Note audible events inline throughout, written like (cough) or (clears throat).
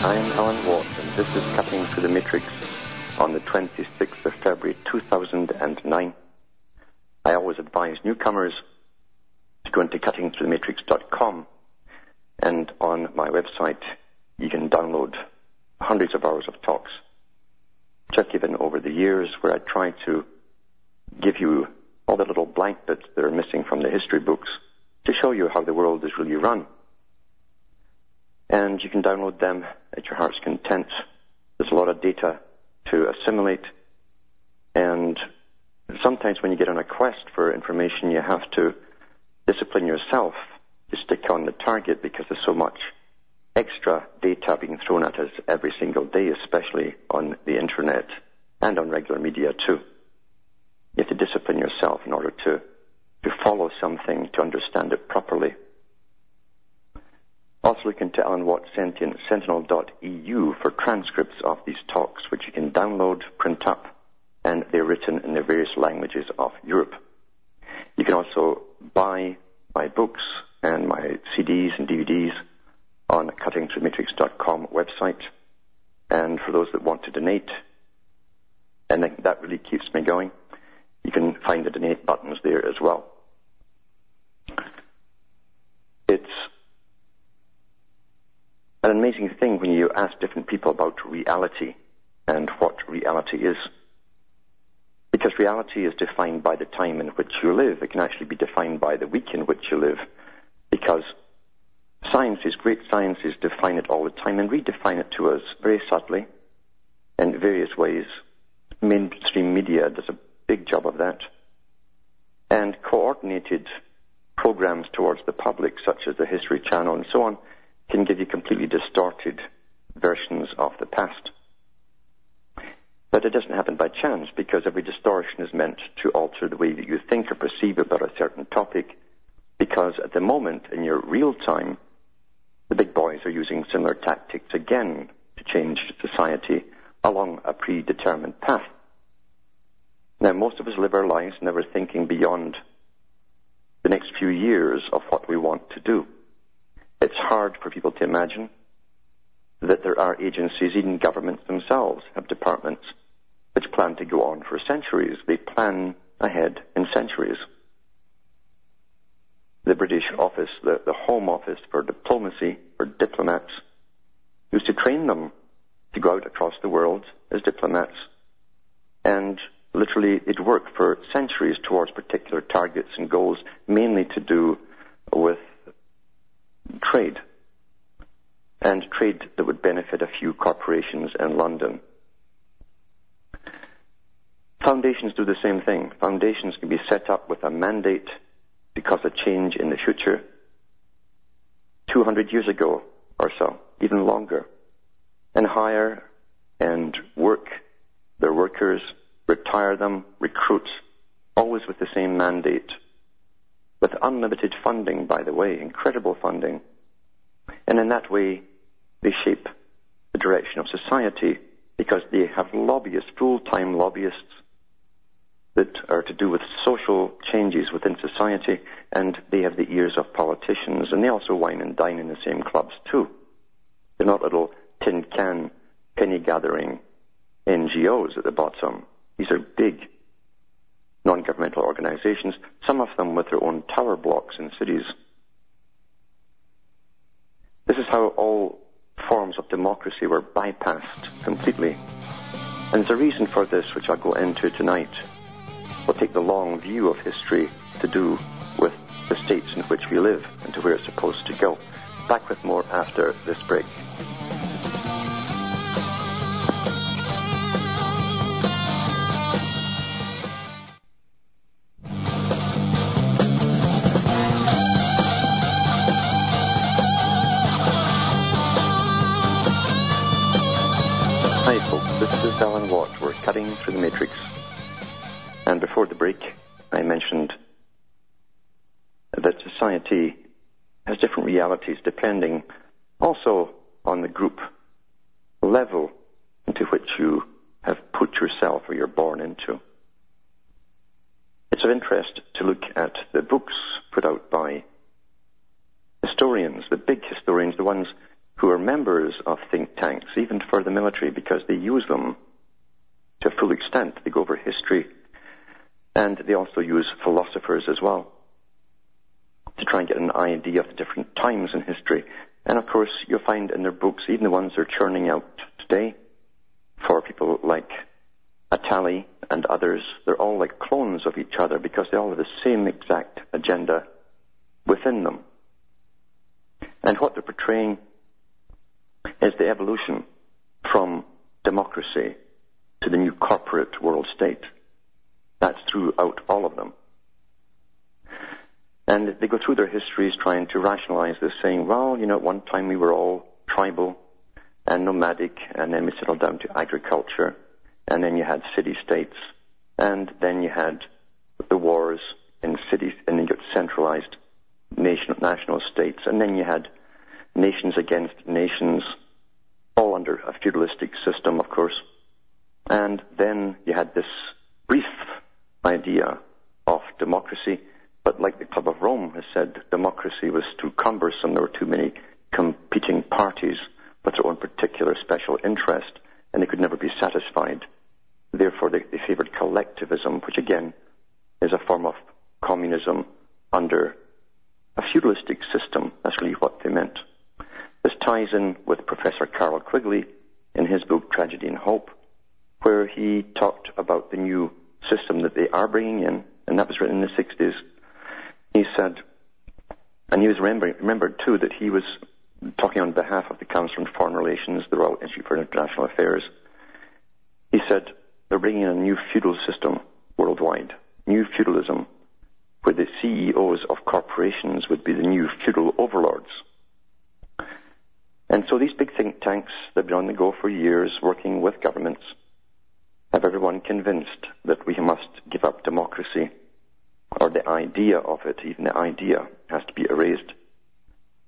Folks, I'm Alan Watt and this is Cutting Through the Matrix on the 26th of February 2009. I always advise newcomers to go into cuttingthroughthematrix.com and on my website you can download hundreds of hours of talks which I've given over the years where I try to give you all the little blank bits that are missing from the history books to show you how the world is really run. And you can download them at your heart's content. There's a lot of data to assimilate. And sometimes when you get on a quest for information, you have to discipline yourself to stick on the target because there's so much extra data being thrown at us every single day, especially on the internet and on regular media too. You have to discipline yourself in order to, to follow something, to understand it properly. Also look into Alan Watt Sentinel.eu for transcripts of these talks, which you can download, print up, and they're written in the various languages of Europe. You can also buy my books and my CDs and DVDs on cuttingthroughmatrix.com website. And for those that want to donate, and that really keeps me going, you can find the donate buttons there as well. It's an amazing thing when you ask different people about reality and what reality is. Because reality is defined by the time in which you live. It can actually be defined by the week in which you live. Because scientists, great scientists define it all the time and redefine it to us very subtly in various ways. Mainstream media does a big job of that. And coordinated programs towards the public, such as the History Channel and so on, can give you completely distorted versions of the past. But it doesn't happen by chance because every distortion is meant to alter the way that you think or perceive about a certain topic. Because at the moment, in your real time, the big boys are using similar tactics again to change society along a predetermined path. Now, most of us live our lives never thinking beyond the next few years of what we want to do. It's hard for people to imagine that there are agencies, even governments themselves have departments which plan to go on for centuries. They plan ahead in centuries. The British office, the, the Home Office for Diplomacy, for diplomats, used to train them to go out across the world as diplomats and literally it worked for centuries towards particular targets and goals, mainly to do with trade. And trade that would benefit a few corporations in London. Foundations do the same thing. Foundations can be set up with a mandate because of change in the future. 200 years ago or so, even longer. And hire and work their workers retire them, recruit, always with the same mandate. With unlimited funding, by the way, incredible funding. And in that way, they shape the direction of society because they have lobbyists, full-time lobbyists that are to do with social changes within society and they have the ears of politicians and they also wine and dine in the same clubs too. They're not little tin can penny gathering NGOs at the bottom. These are big non-governmental organizations, some of them with their own tower blocks in cities. This is how all forms of democracy were bypassed completely. And there's a reason for this, which I'll go into tonight. We'll take the long view of history to do with the states in which we live and to where it's supposed to go. Back with more after this break. Matrix. And before the break, I mentioned that society has different realities depending also on the group level into which you have put yourself or you're born into. It's of interest to look at the books put out by historians, the big historians, the ones who are members of think tanks, even for the military, because they use them to a full extent. They go over history, and they also use philosophers as well to try and get an idea of the different times in history. And of course, you'll find in their books, even the ones they're churning out today, for people like Attali and others, they're all like clones of each other because they all have the same exact agenda within them. And what they're portraying is the evolution from democracy to the new corporate world state. That's throughout all of them. And they go through their histories trying to rationalize this, saying, well, you know, at one time we were all tribal and nomadic, and then we settled down to agriculture, and then you had city states, and then you had the wars in cities, and then you got centralized nation, national states, and then you had nations against nations, all under a feudalistic system, of course. And then you had this brief idea of democracy, but like the Club of Rome has said, democracy was too cumbersome. There were too many competing parties with their own particular special interest, and they could never be satisfied. Therefore, they, they favored collectivism, which again is a form of communism under a feudalistic system. That's really what they meant. This ties in with Professor Carroll Quigley in his book Tragedy and Hope, where he talked about the new system that they are bringing in, and that was written in the 60s. He said, and he was remembering, remembered too that he was talking on behalf of the Council on Foreign Relations, the Royal Institute for International Affairs. He said they're bringing in a new feudal system worldwide, new feudalism, where the CEOs of corporations would be the new feudal overlords. And so these big think tanks that have been on the go for years, working with governments, have everyone convinced that we must give up democracy, or the idea of it, even the idea, has to be erased,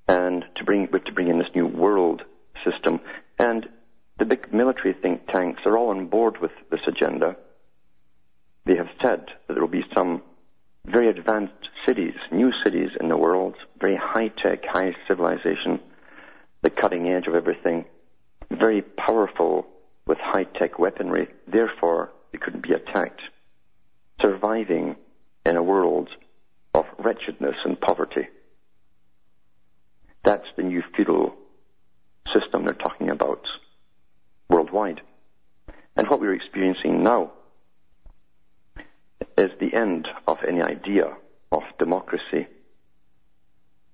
and to bring, to bring in this new world system. And the big military think tanks are all on board with this agenda. They have said that there will be some very advanced cities, new cities in the world, very high tech, high civilization, the cutting edge of everything, very powerful with high tech weaponry. Therefore, they couldn't be attacked. Surviving in a world of wretchedness and poverty. That's the new feudal system they're talking about worldwide. And what we're experiencing now is the end of any idea of democracy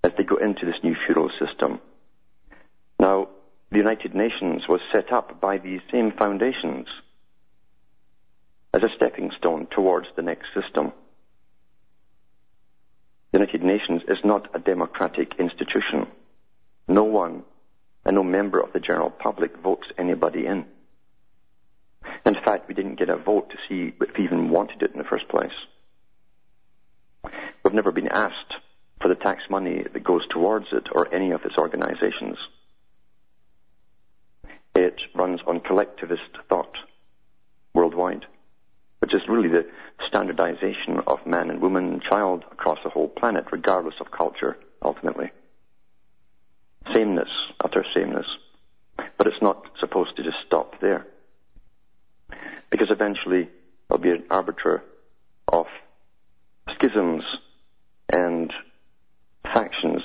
as they go into this new feudal system. Now, the United Nations was set up by these same foundations as a stepping stone towards the next system. The United Nations is not a democratic institution. No one and no member of the general public votes anybody in. In fact, we didn't get a vote to see if we even wanted it in the first place. We've never been asked for the tax money that goes towards it or any of its organizations. It runs on collectivist thought worldwide, which is really the standardization of man and woman and child across the whole planet, regardless of culture, ultimately. Sameness, utter sameness. But it's not supposed to just stop there. Because eventually there'll be an arbiter of schisms and factions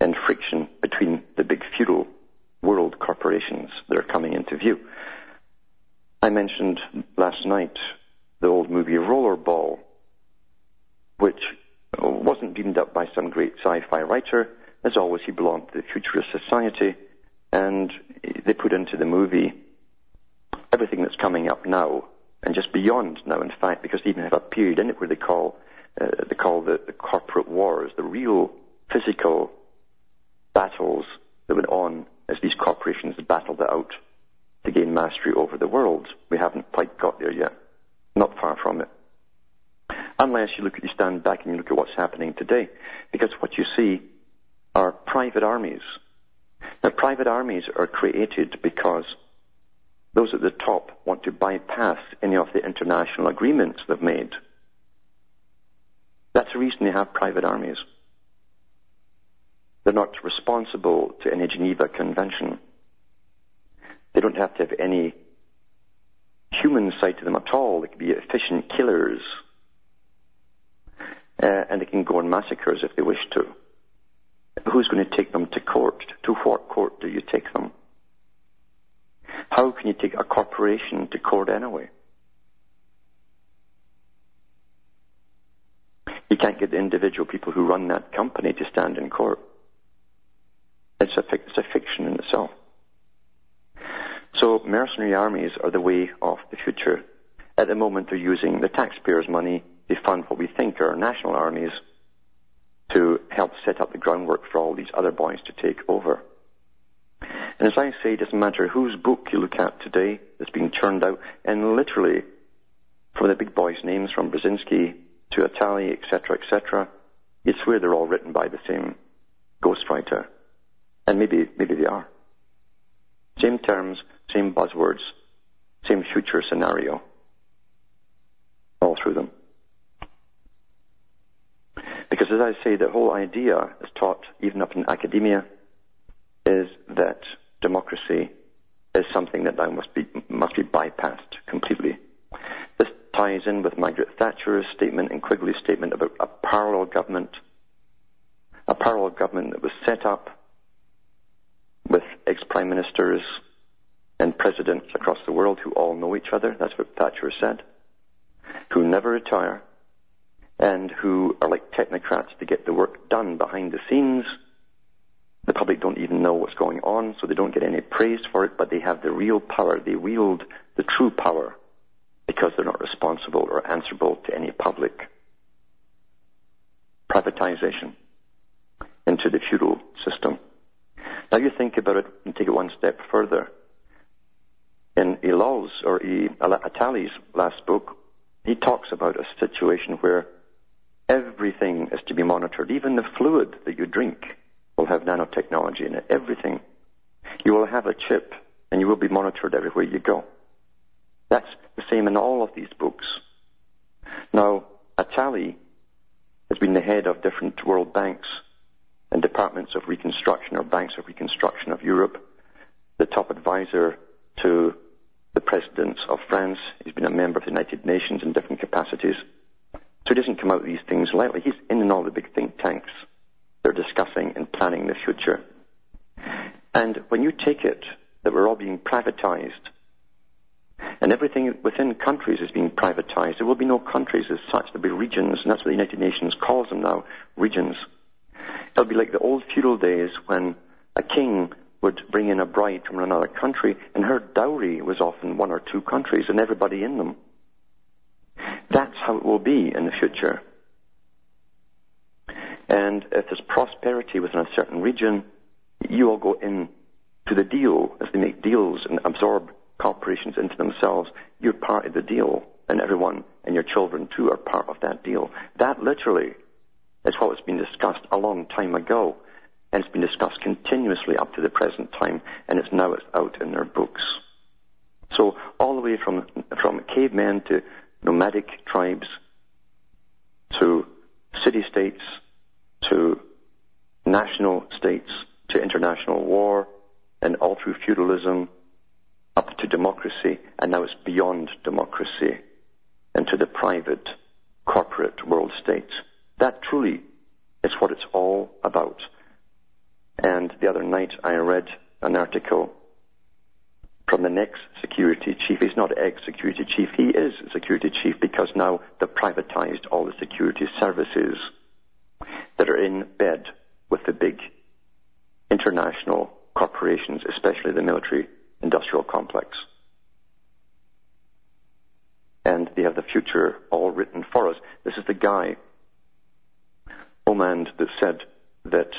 and friction between the big feudal world corporations that are coming into view. I mentioned last night the old movie Rollerball, which wasn't beamed up by some great sci-fi writer. As always, he belonged to the futurist society, and they put into the movie everything that's coming up now, and just beyond now, in fact, because they even have a period in it where they call uh, they call the, the corporate wars, the real physical battles that went on as these corporations battled it out to gain mastery over the world. We haven't quite got there yet. Not far from it. Unless you look at, you stand back and you look at what's happening today. Because what you see are private armies. Now, private armies are created because those at the top want to bypass any of the international agreements they've made. That's the reason they have private armies. They're not responsible to any Geneva Convention. They don't have to have any human side to them at all. They can be efficient killers. Uh, and they can go on massacres if they wish to. Who's going to take them to court? To what court do you take them? How can you take a corporation to court anyway? You can't get the individual people who run that company to stand in court. It's a, it's a fiction in itself. So mercenary armies are the way of the future. At the moment, they're using the taxpayers' money to fund what we think are national armies to help set up the groundwork for all these other boys to take over. And as I say, it doesn't matter whose book you look at today that's being churned out, and literally, from the big boys' names, from Brzezinski to Attali, etc., etc., you swear they're all written by the same ghostwriter. And maybe, maybe they are. Same terms, same buzzwords, same future scenario. All through them. Because as I say, the whole idea is taught even up in academia is that democracy is something that now must be, must be bypassed completely. This ties in with Margaret Thatcher's statement and Quigley's statement about a parallel government, a parallel government that was set up with ex-prime ministers and presidents across the world who all know each other. That's what Thatcher said. Who never retire and who are like technocrats to get the work done behind the scenes the public don't even know what's going on, so they don't get any praise for it, but they have the real power. They wield the true power because they're not responsible or answerable to any public. Privatization into the feudal system. Now you think about it and take it one step further. In Elal's or Attali's last book, he talks about a situation where everything is to be monitored, even the fluid that you drink will have nanotechnology in it. Everything. You will have a chip and you will be monitored everywhere you go. That's the same in all of these books. Now, Attali has been the head of different World Banks and departments of reconstruction or banks of reconstruction of Europe, the top advisor to the presidents of France. He's been a member of the United Nations in different capacities. So he doesn't come out with these things lightly. He's in in all the big think tanks they're discussing and planning the future. And when you take it that we're all being privatized, and everything within countries is being privatized, there will be no countries as such, there'll be regions, and that's what the United Nations calls them now, regions. It'll be like the old feudal days when a king would bring in a bride from another country, and her dowry was often one or two countries and everybody in them. That's how it will be in the future. And if there's prosperity within a certain region, you all go in to the deal as they make deals and absorb corporations into themselves. You're part of the deal, and everyone and your children too are part of that deal. That literally is what was being discussed a long time ago, and it's been discussed continuously up to the present time, and it's now it's out in their books. So all the way from from cavemen to nomadic tribes to city states to national states, to international war, and all through feudalism up to democracy, and now it's beyond democracy and to the private corporate world state. That truly is what it's all about. And the other night I read an article from the next security chief. He's not ex-security chief. He is security chief because now they've privatized all the security services that are in bed with the big international corporations, especially the military industrial complex. And they have the future all written for us. This is the guy, Omand, that said that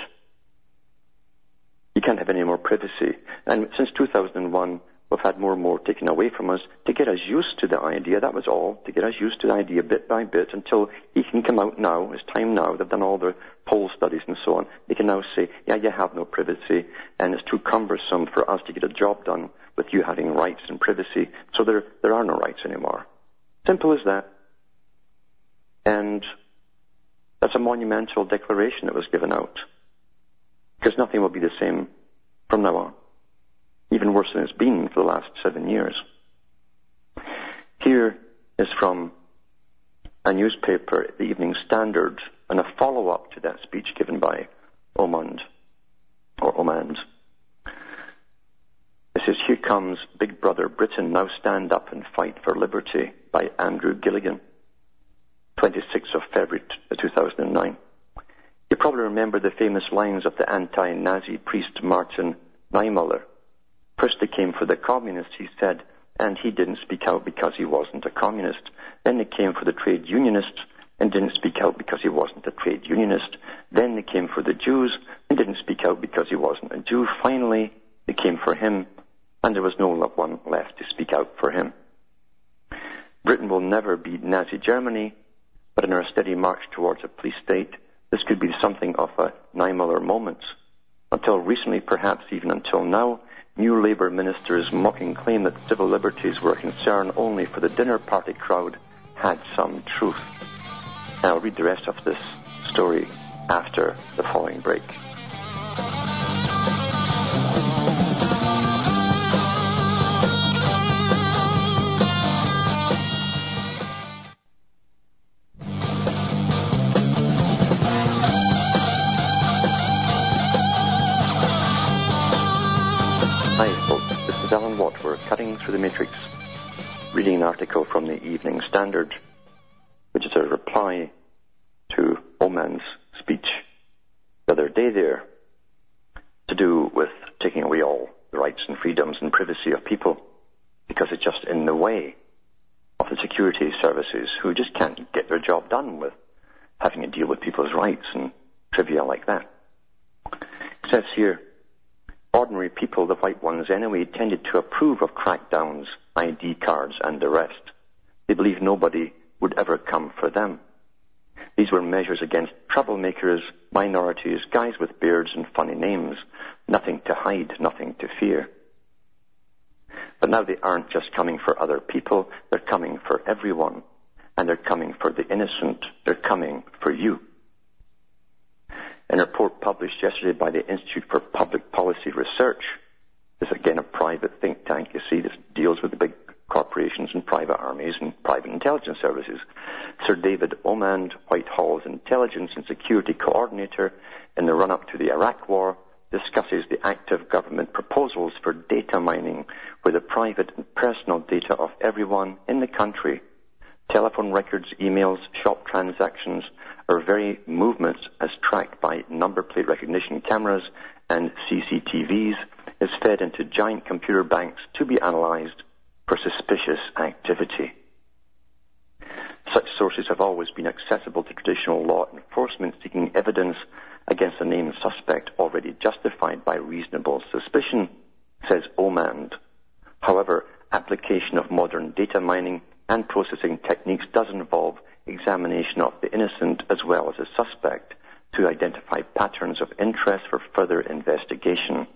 you can't have any more privacy. And since 2001, we've had more and more taken away from us to get us used to the idea. That was all, to get us used to the idea bit by bit until he can come out now. It's time now. They've done all the poll studies and so on. They can now say, yeah, you have no privacy, and it's too cumbersome for us to get a job done with you having rights and privacy. So there, there are no rights anymore. Simple as that. And that's a monumental declaration that was given out. Because nothing will be the same from now on. Even worse than it's been for the last seven years. Here is from a newspaper, the Evening Standard, and a follow-up to that speech given by Omand, or Omand. It says, Here comes Big Brother Britain, now stand up and fight for liberty by Andrew Gilligan. 26th of February uh, 2009. You probably remember the famous lines of the anti-Nazi priest Martin Niemöller. First they came for the communists, he said, and he didn't speak out because he wasn't a communist. Then they came for the trade unionists and didn't speak out because he wasn't a trade unionist. Then they came for the Jews and didn't speak out because he wasn't a Jew. Finally, they came for him, and there was no one left to speak out for him. Britain will never be Nazi Germany, but in our steady march towards a police state, this could be something of a Niemöller moment. Until recently, perhaps even until now, new Labour ministers mocking claim that civil liberties were a concern only for the dinner party crowd had some truth. I'll read the rest of this story after the following break. Through the Matrix, reading an article from the Evening Standard, which is a reply to Omand's speech the other day there, to do with taking away all the rights and freedoms and privacy of people, because it's just in the way of the security services who just can't get their job done with having to deal with people's rights and trivia like that. It says here, ordinary people, the white ones anyway, tended to approve of crackdowns, ID cards, and the rest. They believed nobody would ever come for them. These were measures against troublemakers, minorities, guys with beards and funny names. Nothing to hide, nothing to fear. But now they aren't just coming for other people, they're coming for everyone. And they're coming for the innocent, they're coming for you. In a report published yesterday by the Institute for Public Policy Research, this again a private think tank, you see, this deals with the big corporations and private armies and private intelligence services. Sir David Omand, Whitehall's intelligence and security coordinator in the run-up to the Iraq war, discusses the active government proposals for data mining where the private and personal data of everyone in the country, telephone records, emails, shop transactions, our very movements as tracked by number plate recognition cameras and CCTVs is fed into giant computer banks to be analyzed for suspicious activity. Such sources have always been accessible to traditional law enforcement seeking evidence against a named suspect already justified by reasonable suspicion, says Omand. However, application of modern data mining and processing techniques does involve examination of the innocent as well as the suspect to identify patterns of interest for further investigation.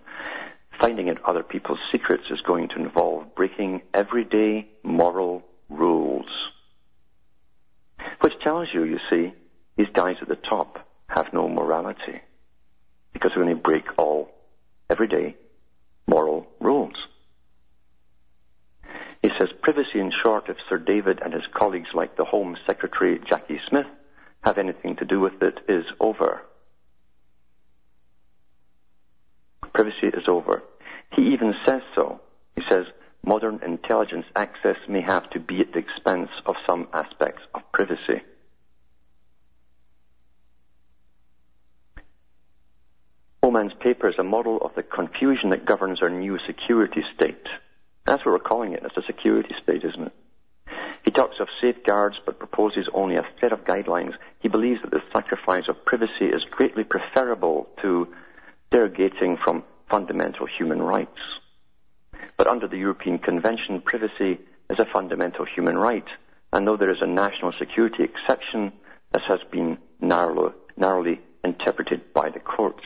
Finding out other people's secrets is going to involve breaking everyday moral rules. Which tells you, you see, these guys at the top have no morality because they only break all everyday moral rules. He says, privacy in short, if Sir David and his colleagues like the Home Secretary Jacqui Smith have anything to do with it, is over. Privacy is over. He even says so. He says, modern intelligence access may have to be at the expense of some aspects of privacy. Omand's paper is a model of the confusion that governs our new security state. That's what we're calling it. It's a security state, isn't it? He talks of safeguards but proposes only a set of guidelines. He believes that the sacrifice of privacy is greatly preferable to derogating from fundamental human rights. But under the European Convention, privacy is a fundamental human right. And though there is a national security exception, this has been narrowly, narrowly interpreted by the courts.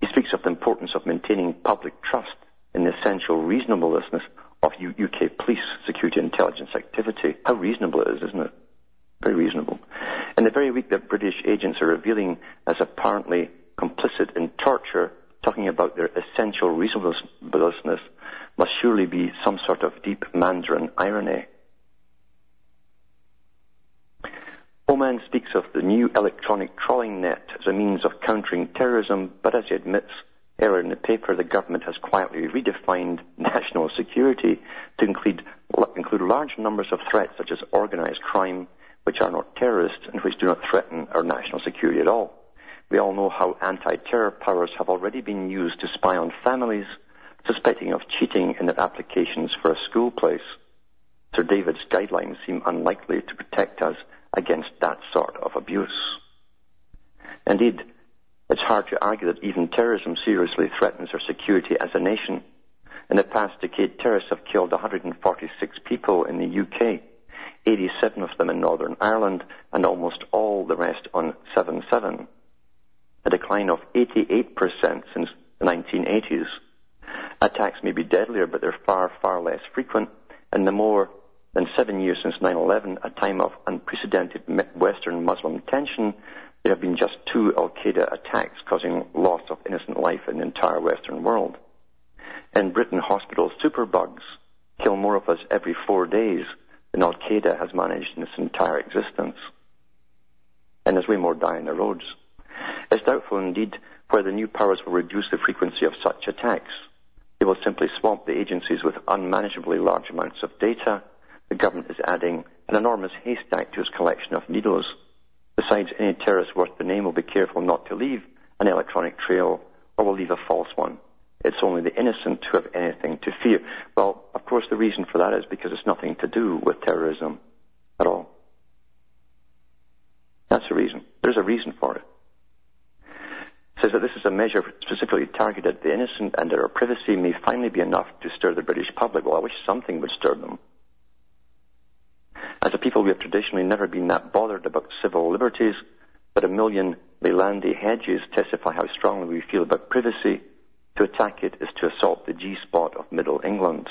He speaks of the importance of maintaining public trust in the essential reasonableness of UK police security intelligence activity. How reasonable it is, isn't it? Very reasonable. In the very week that British agents are revealing as apparently complicit in torture, talking about their essential reasonableness must surely be some sort of deep Mandarin irony. Omand speaks of the new electronic trawling net as a means of countering terrorism, but as he admits earlier in the paper, the government has quietly redefined (laughs) national security to include, include large numbers of threats such as organized crime, which are not terrorists and which do not threaten our national security at all. We all know how anti-terror powers have already been used to spy on families suspecting of cheating in their applications for a school place. Sir David's guidelines seem unlikely to protect us against that sort of abuse. Indeed, it's hard to argue that even terrorism seriously threatens our security as a nation. In the past decade, terrorists have killed 146 people in the UK 87 of them in Northern Ireland, and almost all the rest on 7-7, a decline of 88% since the 1980s. Attacks may be deadlier, but they're far, far less frequent, and the more than seven years since 9-11, a time of unprecedented Western Muslim tension, there have been just two Al-Qaeda attacks causing loss of innocent life in the entire Western world. In Britain, hospital superbugs kill more of us every four days than Al Qaeda has managed in its entire existence. And there's way more dying the roads. It's doubtful indeed whether new powers will reduce the frequency of such attacks. They will simply swamp the agencies with unmanageably large amounts of data. The government is adding an enormous haystack to its collection of needles. Besides, any terrorist worth the name will be careful not to leave an electronic trail or will leave a false one. It's only the innocent who have anything to fear. Well, of course, the reason for that is because it's nothing to do with terrorism at all. That's the reason. There's a reason for it. it. Says that this is a measure specifically targeted at the innocent and our privacy may finally be enough to stir the British public. Well, I wish something would stir them. As a people, we have traditionally never been that bothered about civil liberties, but a million Leylandii hedges testify how strongly we feel about privacy to attack it is to assault the G spot of Middle England.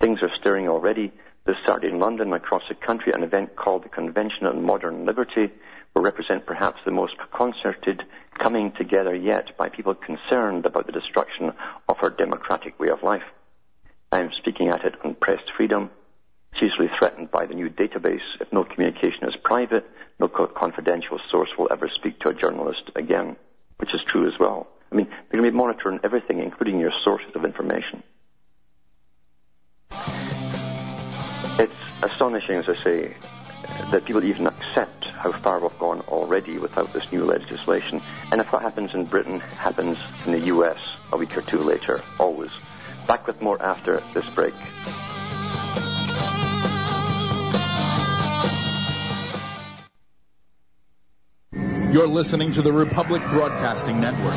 Things are stirring already. This Saturday in London, across the country, an event called the Convention on Modern Liberty will represent perhaps the most concerted coming together yet by people concerned about the destruction of our democratic way of life. I am speaking at it on press freedom, seriously threatened by the new database. If no communication is private, no confidential source will ever speak to a journalist again, which is true as well. I mean, they're going to be monitoring everything, including your sources of information. It's astonishing, as I say, that people even accept how far we've gone already without this new legislation. And if what happens in Britain happens in the US a week or two later, always. Back with more after this break. You're listening to the Republic Broadcasting Network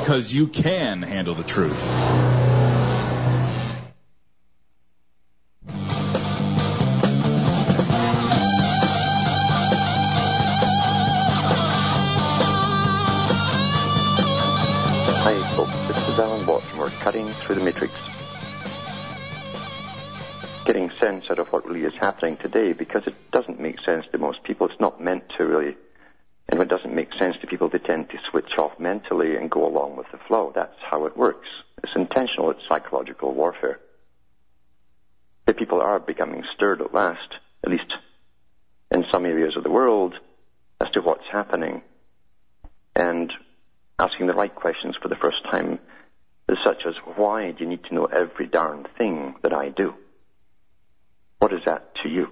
because you can handle the truth. Hi, folks. This is Alan Watts, and we're cutting through the matrix getting sense out of what really is happening today because it doesn't make sense to most people. It's not meant to really and when it doesn't make sense to people, they tend to switch off mentally and go along with the flow. That's how it works. It's intentional, it's psychological warfare. The people are becoming stirred at last, at least in some areas of the world, as to what's happening, and asking the right questions for the first time, such as, why do you need to know every darn thing that I do? What is that to you?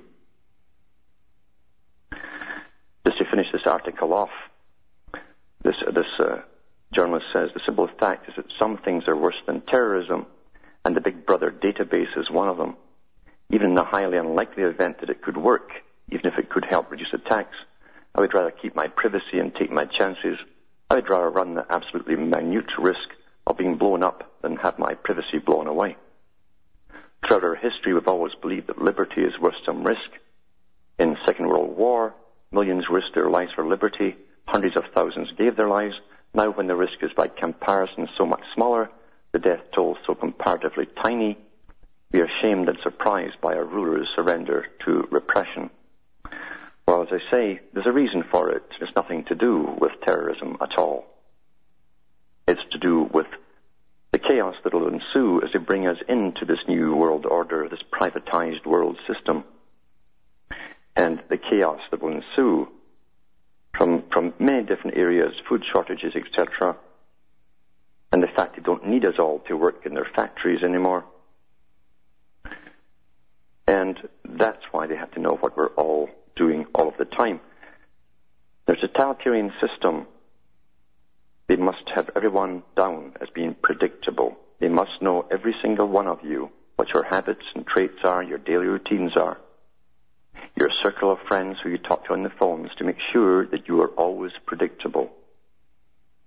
Just to finish this article off, this, this uh, journalist says the simple fact is that some things are worse than terrorism, and the Big Brother database is one of them. Even in the highly unlikely event that it could work, even if it could help reduce attacks, I would rather keep my privacy and take my chances I'd rather run the absolutely minute risk of being blown up than have my privacy blown away. Throughout our history, we've always believed that liberty is worth some risk. In Second World War, millions risked their lives for liberty. Hundreds of thousands gave their lives. Now, when the risk is by comparison so much smaller, the death toll so comparatively tiny, we are shamed and surprised by our rulers' surrender to repression. Well, as I say, there's a reason for it. It's nothing to do with terrorism at all. It's to do with the chaos that will ensue as they bring us into this new world order, this privatized world system. And the chaos that will ensue from, from many different areas, food shortages, etc., and the fact they don't need us all to work in their factories anymore. And that's why they have to know what we're all doing all of the time. There's a totalitarian system. They must have everyone down as being predictable. They must know every single one of you, what your habits and traits are, your daily routines are, your circle of friends who you talk to on the phones to make sure that you are always predictable.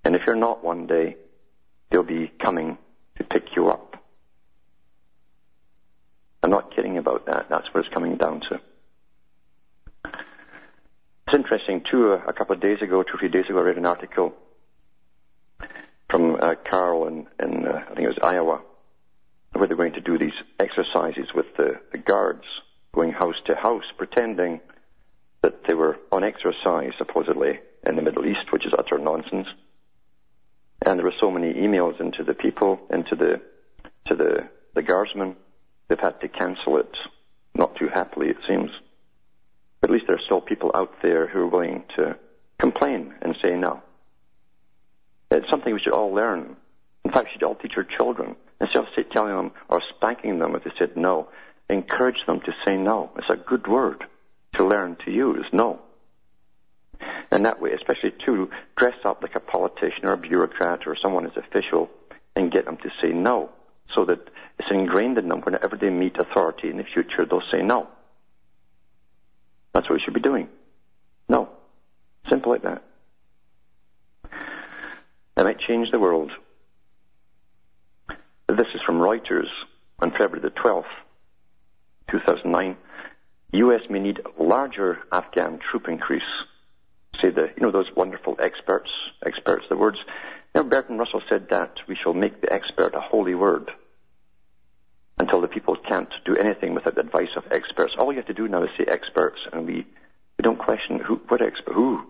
And if you're not one day, they'll be coming to pick you up. I'm not kidding about that. That's what it's coming down to. It's interesting, too, a couple of days ago, two or three days ago, I read an article from uh, Carl in, in uh, I think it was Iowa, where they're going to do these exercises with the, the guards going house to house, pretending that they were on exercise, supposedly, in the Middle East, which is utter nonsense. And there were so many emails into the people, into the to the the guardsmen, they've had to cancel it. Not too happily, it seems. But at least there are still people out there who are willing to complain and say no. It's something we should all learn. In fact, we should all teach our children. Instead of telling them or spanking them if they said no, encourage them to say no. It's a good word to learn to use, no. And that way, especially to dress up like a politician or a bureaucrat or someone as official and get them to say no so that it's ingrained in them whenever they meet authority in the future, they'll say no. That's what we should be doing. No. Simple like that. That might change the world. This is from Reuters on February the 12th, 2009. U.S. may need a larger Afghan troop increase. Say the, you know, those wonderful experts, experts, the words. Know, Bertrand Russell said that we shall make the expert a holy word until the people can't do anything without the advice of experts. All you have to do now is say experts, and we, we don't question who, what expert, who,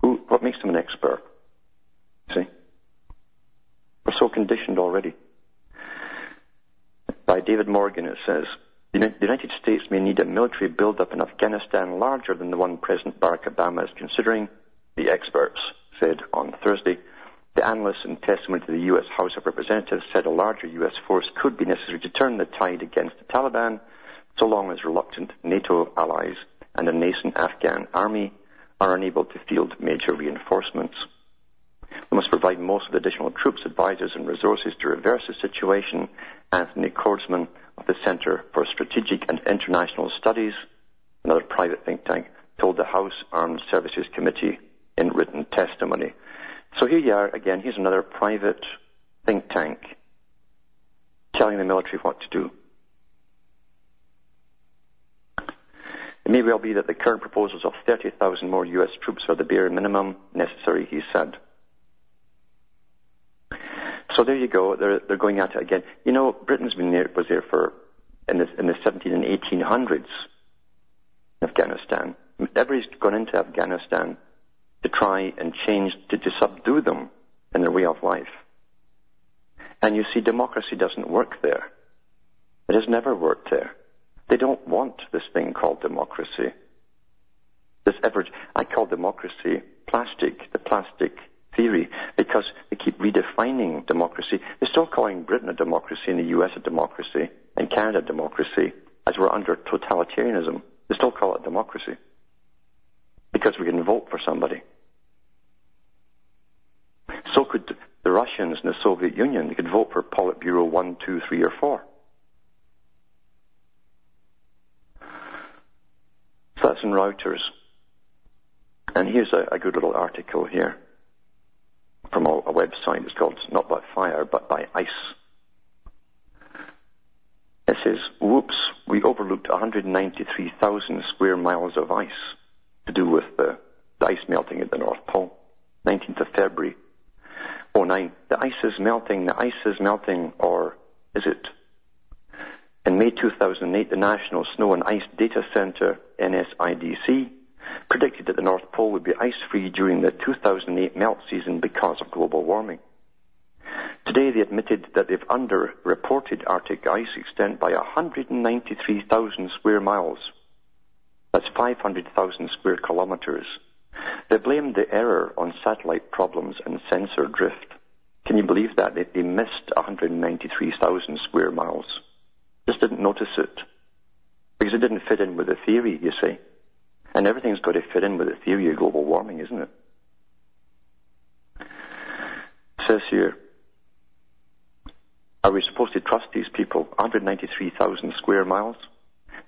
who, what makes them an expert. See? We're so conditioned already. By David Morgan, it says, the United States may need a military build-up in Afghanistan larger than the one President Barack Obama is considering, the experts said on Thursday. The analysts in testimony to the U.S. House of Representatives said a larger U.S. force could be necessary to turn the tide against the Taliban, so long as reluctant NATO allies and a nascent Afghan army are unable to field major reinforcements. We must provide most of the additional troops, advisors, and resources to reverse the situation, Anthony Cordesman of the Center for Strategic and International Studies, another private think tank, told the House Armed Services Committee in written testimony. So here you are again. Here's another private think tank telling the military what to do. It may well be that the current proposals of 30,000 more U.S. troops are the bare minimum necessary, he said. So there you go. They're, they're going at it again. You know, Britain's been there, was there for, in the, in the 17 and 1800s in Afghanistan. Everybody's gone into Afghanistan to try and change, to, to subdue them in their way of life. And you see, democracy doesn't work there. It has never worked there. They don't want this thing called democracy. This average, I call democracy plastic, the plastic theory, because they keep redefining democracy. They're still calling Britain a democracy and the US a democracy and Canada a democracy as we're under totalitarianism. They still call it democracy because we can vote for somebody. So could the Russians and the Soviet Union. They could vote for Politburo 1, 2, 3, or 4. So that's in Reuters. And here's a, a good little article here. Website. It's called Not by Fire, but by Ice. It says, whoops, we overlooked 193,000 square miles of ice to do with the, the ice melting at the North Pole. 19th of February 09. The ice is melting, the ice is melting, or is it? In May 2008, the National Snow and Ice Data Center, NSIDC, predicted that the North Pole would be ice-free during the 2008 melt season because of global warming. Today they admitted that they've underreported Arctic ice extent by 193,000 square miles. That's 500,000 square kilometers. They blamed the error on satellite problems and sensor drift. Can you believe that? They missed 193,000 square miles. Just didn't notice it. Because it didn't fit in with the theory, you see. And everything's got to fit in with the theory of global warming, isn't it? it says here, are we supposed to trust these people? 193,000 square miles?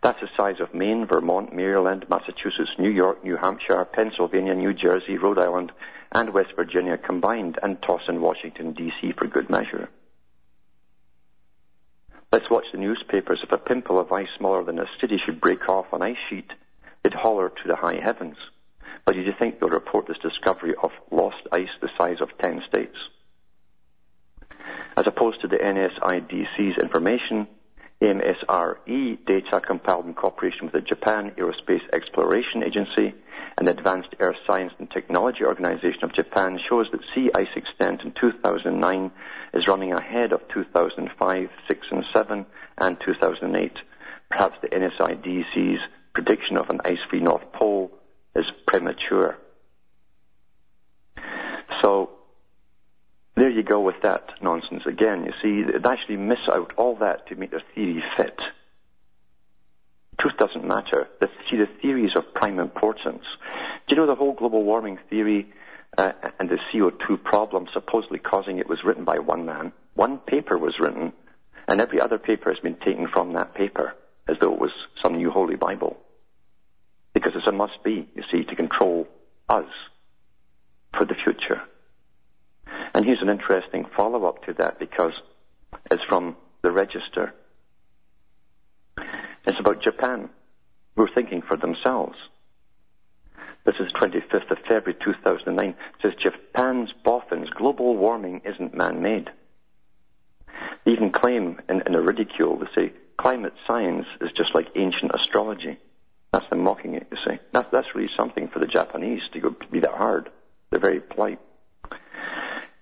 That's the size of Maine, Vermont, Maryland, Massachusetts, New York, New Hampshire, Pennsylvania, New Jersey, Rhode Island, and West Virginia combined, and toss in Washington, D.C. for good measure. Let's watch the newspapers. If a pimple of ice smaller than a city should break off an ice sheet, they'd holler to the high heavens. But do you think they'll report this discovery of lost ice the size of 10 states? As opposed to the NSIDC's information, MSRE data compiled in cooperation with the Japan Aerospace Exploration Agency and the Advanced Earth Science and Technology Organization of Japan shows that sea ice extent in 2009 is running ahead of 2005, 6 and 7 and 2008. Perhaps the NSIDC's prediction of an ice-free North Pole is premature. So there you go with that nonsense again. You see, they actually miss out all that to make their theory fit. Truth doesn't matter. The, see, the theory is of prime importance. Do you know the whole global warming theory uh, and the CO2 problem supposedly causing it was written by one man? One paper was written, and every other paper has been taken from that paper as though it was some new holy Bible. Because it's a must be, you see, to control us for the future. And here's an interesting follow-up to that because it's from the register. It's about Japan, who are thinking for themselves. This is 25th of February 2009. It says Japan's boffins, global warming isn't man-made. They even claim in, in a ridicule, they say climate science is just like ancient astrology. That's them mocking it, you see. That's, that's really something for the Japanese to go, be that hard. They're very polite.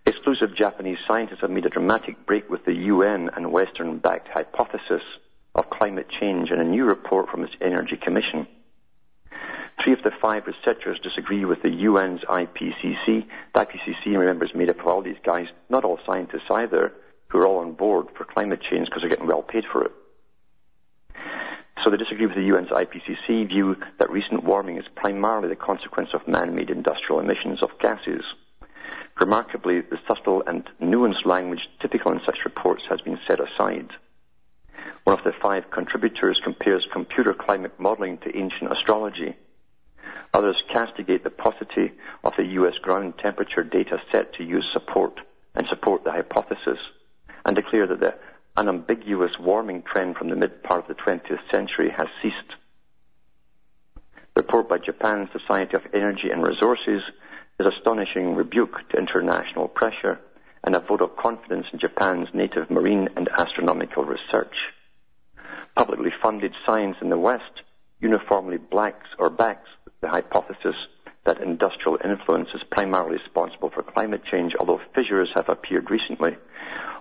Exclusive Japanese scientists have made a dramatic break with the UN and Western-backed hypothesis of climate change in a new report from its Energy Commission. Three of the five researchers disagree with the UN's IPCC. The IPCC, remember, is made up of all these guys, not all scientists either, who are all on board for climate change because they're getting well paid for it. So they disagree with the UN's IPCC view that recent warming is primarily the consequence of man-made industrial emissions of gases. Remarkably, the subtle and nuanced language typical in such reports has been set aside. One of the five contributors compares computer climate modeling to ancient astrology. Others castigate the paucity of the U.S. ground temperature data set to use support and support the hypothesis and declare that the unambiguous warming trend from the mid part of the 20th century has ceased. The report by Japan's Society of Energy and Resources is astonishing rebuke to international pressure and a vote of confidence in Japan's native marine and astronomical research. Publicly funded science in the West uniformly blacks or backs the hypothesis that industrial influence is primarily responsible for climate change, although fissures have appeared recently.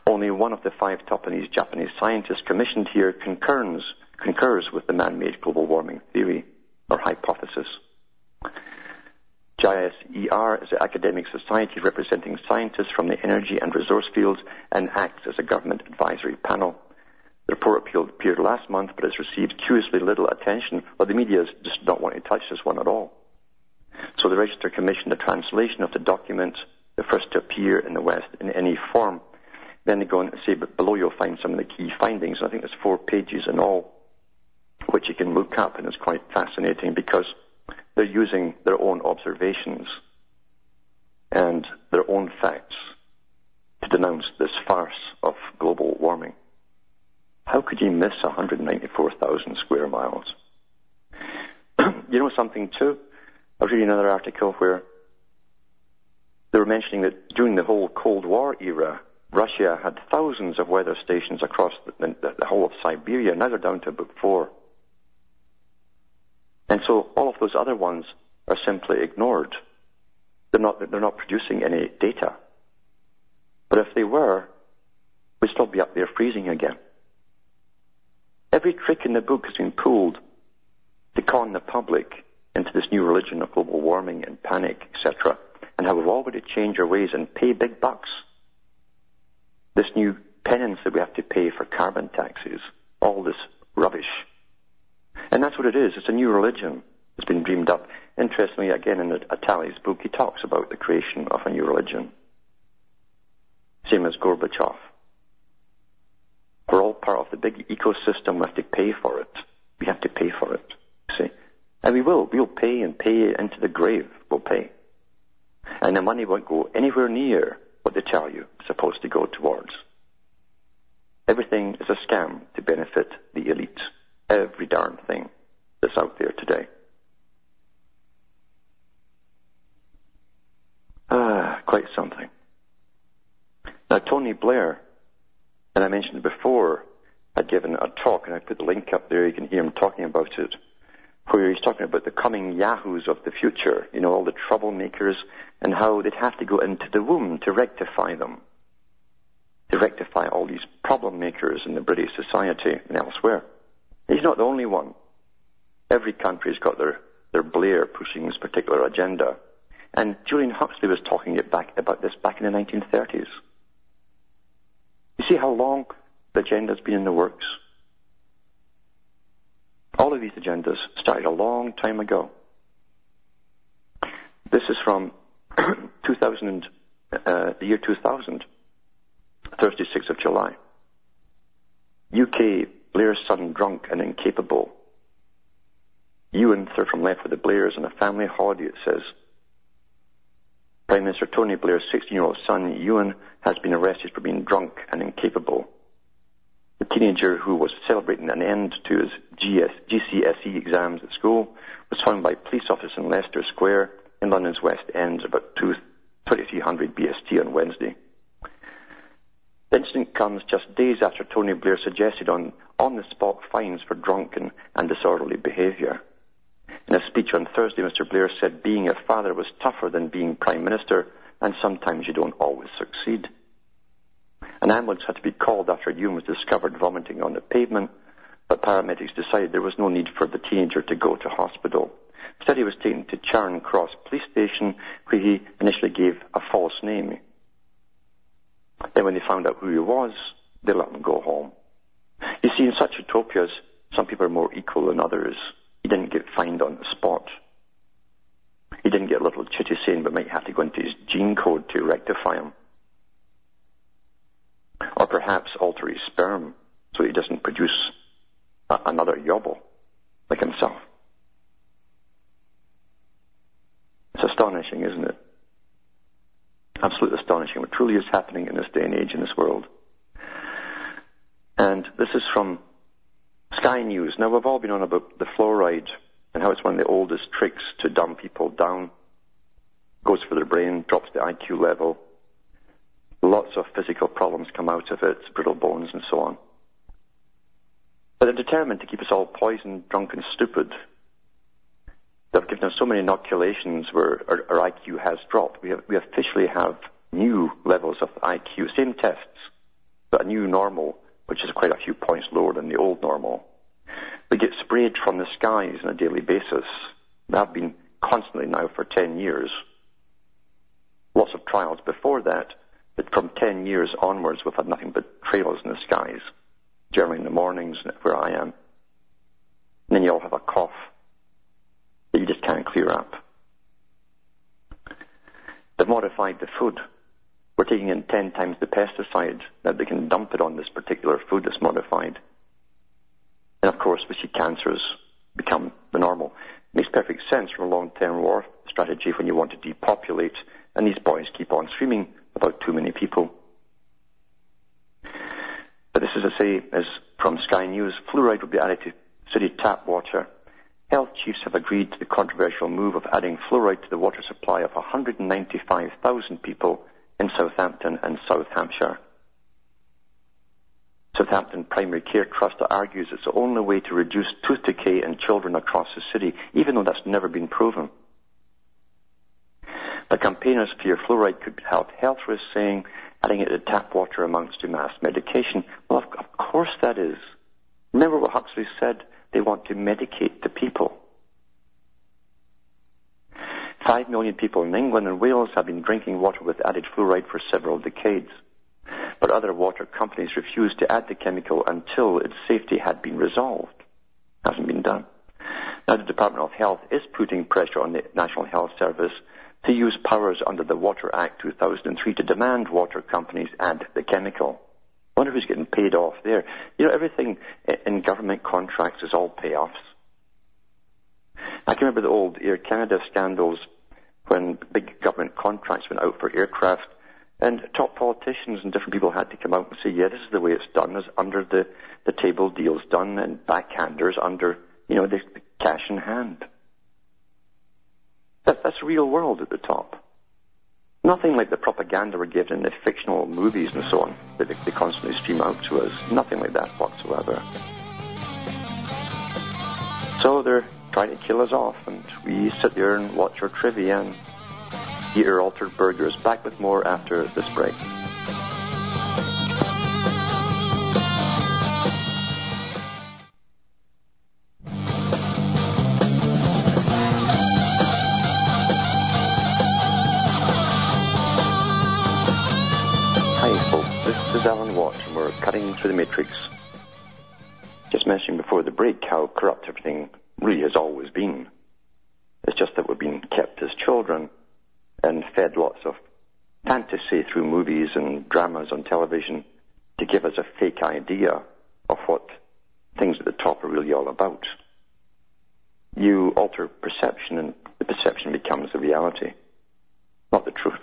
Only one of the five Japanese, Japanese scientists commissioned here concurs, concurs with the man-made global warming theory or hypothesis. JISER is an academic society representing scientists from the energy and resource fields and acts as a government advisory panel. The report appeared last month but has received curiously little attention, but the media just not want to touch this one at all. So the Register commissioned a translation of the document, the first to appear in the West in any form. Then they go on to say, but below you'll find some of the key findings. I think there's four pages in all, which you can look up, and it's quite fascinating because they're using their own observations and their own facts to denounce this farce of global warming. How could you miss 194,000 square miles? (clears throat) you know something too? I was reading another article where they were mentioning that during the whole Cold War era, Russia had thousands of weather stations across the, the, the whole of Siberia. Now they're down to about four. And so all of those other ones are simply ignored. They're not, they're not producing any data. But if they were, we'd still be up there freezing again. Every trick in the book has been pulled to con the public into this new religion of global warming and panic, etc., and how we've all to change our ways and pay big bucks. This new penance that we have to pay for carbon taxes, all this rubbish. And that's what it is. It's a new religion that's been dreamed up. Interestingly, again, in Attali's book, he talks about the creation of a new religion. Same as Gorbachev. We're all part of the big ecosystem. We have to pay for it. We have to pay for it. See? And we will. We'll pay and pay into the grave. We'll pay. And the money won't go anywhere near what they tell you supposed to go towards. Everything is a scam to benefit the elite. Every darn thing that's out there today. Ah, quite something. Now, Tony Blair, and I mentioned before, had given a talk, and I put the link up there. You can hear him talking about it, where he's talking about the coming yahoos of the future. You know, all the troublemakers, and how they'd have to go into the womb to rectify them, to rectify all these problem makers in the British society and elsewhere. He's not the only one. Every country's got their, their Blair pushing this particular agenda. And Julian Huxley was talking it back, about this back in the 1930s. You see how long the agenda's been in the works? All of these agendas started a long time ago. This is from (clears throat) 2000, uh, the year 2000, Thursday, 6th of July. UK, Blair's son drunk and incapable. Ewan, from left with the Blairs on a family holiday, it says. Prime Minister Tony Blair's 16-year-old son, Ewan, has been arrested for being drunk and incapable. The teenager who was celebrating an end to his GS, GCSE exams at school was found by police officers in Leicester Square in London's West End about 2300 BST on Wednesday. The incident comes just days after Tony Blair suggested on on-the-spot fines for drunken and disorderly behaviour. In a speech on Thursday, Mr. Blair said being a father was tougher than being Prime Minister, and sometimes you don't always succeed. An ambulance had to be called after a Ewan was discovered vomiting on the pavement, but paramedics decided there was no need for the teenager to go to hospital. Instead, he was taken to Charing Cross Police Station, where he initially gave a false name. Then when they found out who he was, they let him go home. You see, in such utopias, some people are more equal than others. He didn't get fined on the spot. He didn't get a little chitty saying we might have to go into his gene code to rectify him. Or perhaps alter his sperm so he doesn't produce a- another yobble like himself. It's astonishing, isn't it? Absolutely astonishing what truly is happening in this day and age in this world. And this is from Sky News. Now, we've all been on about the fluoride and how it's one of the oldest tricks to dumb people down. Goes for their brain, drops the IQ level. Lots of physical problems come out of it, brittle bones and so on. But they're determined to keep us all poisoned, drunk and stupid. They've given us so many inoculations where our, our IQ has dropped. We, have, we officially have new levels of IQ, same tests, but a new normal which is quite a few points lower than the old normal. They get sprayed from the skies on a daily basis. They have been constantly now for 10 years. Lots of trials before that, but from 10 years onwards we've had nothing but trails in the skies, generally in the mornings where I am. And then you all have a cough that you just can't clear up. They've modified the food we're taking in 10 times the pesticide that they can dump it on this particular food that's modified. And of course, we see cancers become the normal. It makes perfect sense from a long-term war strategy when you want to depopulate, and these boys keep on screaming about too many people. But this, as I say, is from Sky News. Fluoride will be added to city tap water. Health chiefs have agreed to the controversial move of adding fluoride to the water supply of 195,000 people in Southampton and South Hampshire. Southampton Primary Care Trust argues it's the only way to reduce tooth decay in children across the city, even though that's never been proven. The campaigners fear fluoride could help health risks, saying adding it to tap water amounts to mass medication. Well, of, of course that is. Remember what Huxley said? They want to medicate the people. Five million people in England and Wales have been drinking water with added fluoride for several decades but other water companies refused to add the chemical until its safety had been resolved. Hasn't been done. Now the Department of Health is putting pressure on the National Health Service to use powers under the Water Act 2003 to demand water companies add the chemical. I wonder who's getting paid off there. You know, everything in government contracts is all payoffs. I can remember the old Air Canada scandals when big government contracts went out for aircraft and top politicians and different people had to come out and say, yeah, this is the way it's done, is under the, the table deals done and backhanders under, you know, the, the cash in hand. That, that's real world at the top. Nothing like the propaganda we're given in the fictional movies and so on that they, they constantly stream out to us. Nothing like that whatsoever. So they're trying to kill us off, and we sit there and watch our trivia and Eat Altered Burgers. Back with more after this break. Matrix. Just mentioning before the break how corrupt everything really has always been. It's just that we've been kept as children and fed lots of fantasy through movies and dramas on television to give us a fake idea of what things at the top are really all about. You alter perception and the perception becomes the reality, not the truth,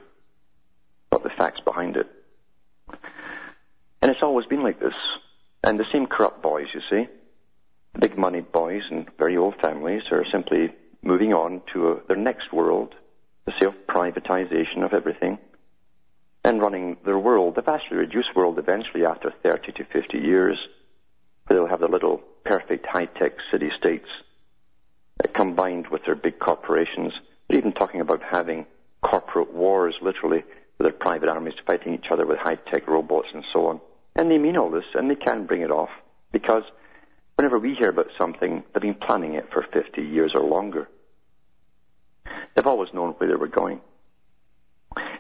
not the facts behind it. And it's always been like this. And the same corrupt boys, you see, big money boys and very old families are simply moving on to a, their next world the self-privatization of everything, and running their world, the vastly reduced world eventually after 30 to 50 years, where they'll have the little perfect high-tech city-states combined with their big corporations. They're even talking about having corporate wars, literally, with their private armies fighting each other with high-tech robots and so on. And they mean all this, and they can bring it off, because whenever we hear about something, they've been planning it for 50 years or longer. They've always known where they were going.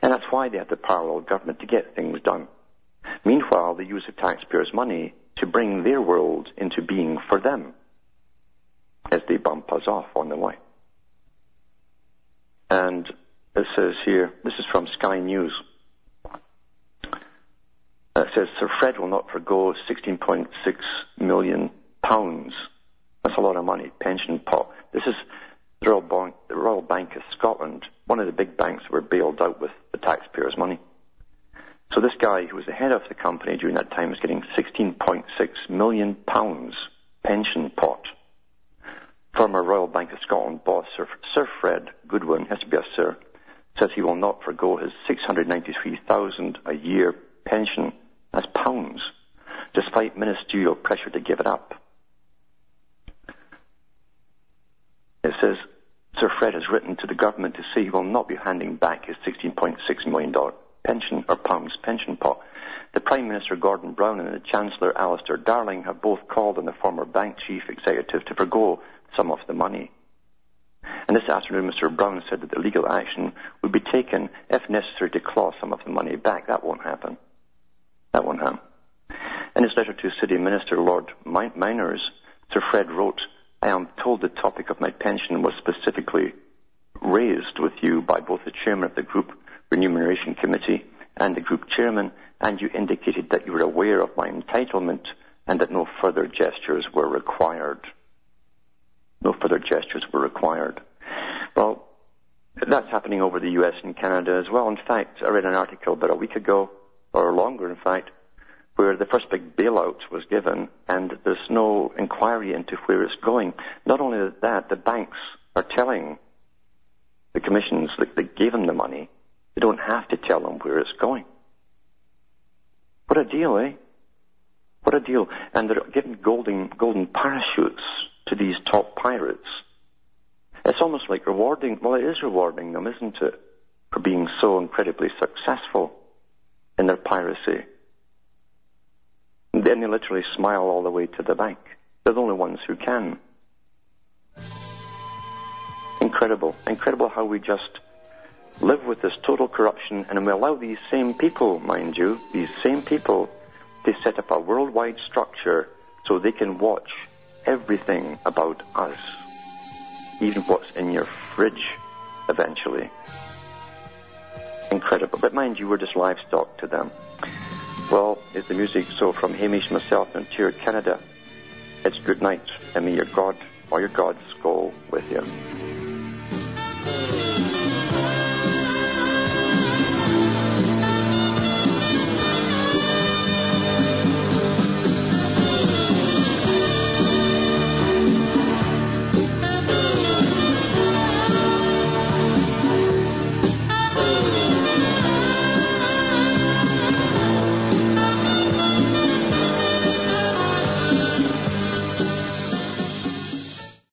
And that's why they have the parallel government to get things done. Meanwhile, they use the taxpayers' money to bring their world into being for them as they bump us off on the way. And it says here, this is from Sky News. It says Sir Fred will not forego 16.6 million pounds. That's a lot of money, pension pot. This is the Royal, Bank, the Royal Bank of Scotland, one of the big banks that were bailed out with the taxpayers' money. So this guy who was the head of the company during that time was getting 16.6 million pounds pension pot. Former Royal Bank of Scotland boss Sir, Sir Fred Goodwin, has to be a sir, says he will not forego his 693,000 a year pension as pounds, despite ministerial pressure to give it up. It says Sir Fred has written to the government to say he will not be handing back his $16.6 million pension or pounds pension pot. The Prime Minister Gordon Brown and the Chancellor Alistair Darling have both called on the former bank chief executive to forego some of the money. And this afternoon, Mr. Brown said that the legal action would be taken if necessary to claw some of the money back. That won't happen. Won't happen. In his letter to City Minister Lord Myners, Sir Fred wrote, I am told the topic of my pension was specifically raised with you by both the chairman of the group remuneration committee and the group chairman, and you indicated that you were aware of my entitlement and that no further gestures were required. No further gestures were required. Well, that's happening over the US and Canada as well. In fact, I read an article about a week ago, or longer in fact, where the first big bailout was given and there's no inquiry into where it's going. Not only that, the banks are telling the commissions that, that gave them the money, they don't have to tell them where it's going. What a deal, eh? What a deal. And they're giving golden, golden parachutes to these top pirates. It's almost like rewarding, well, it is rewarding them, isn't it? For being so incredibly successful in their piracy. Then they literally smile all the way to the bank. They're the only ones who can. Incredible. Incredible how we just live with this total corruption and we allow these same people, mind you, these same people to set up a worldwide structure so they can watch everything about us. Even what's in your fridge eventually. Incredible. But mind you, we're just livestock to them. Well, is the music so from Hamish, myself, and Ontario, Canada? It's good night, and may your God or your gods go with you.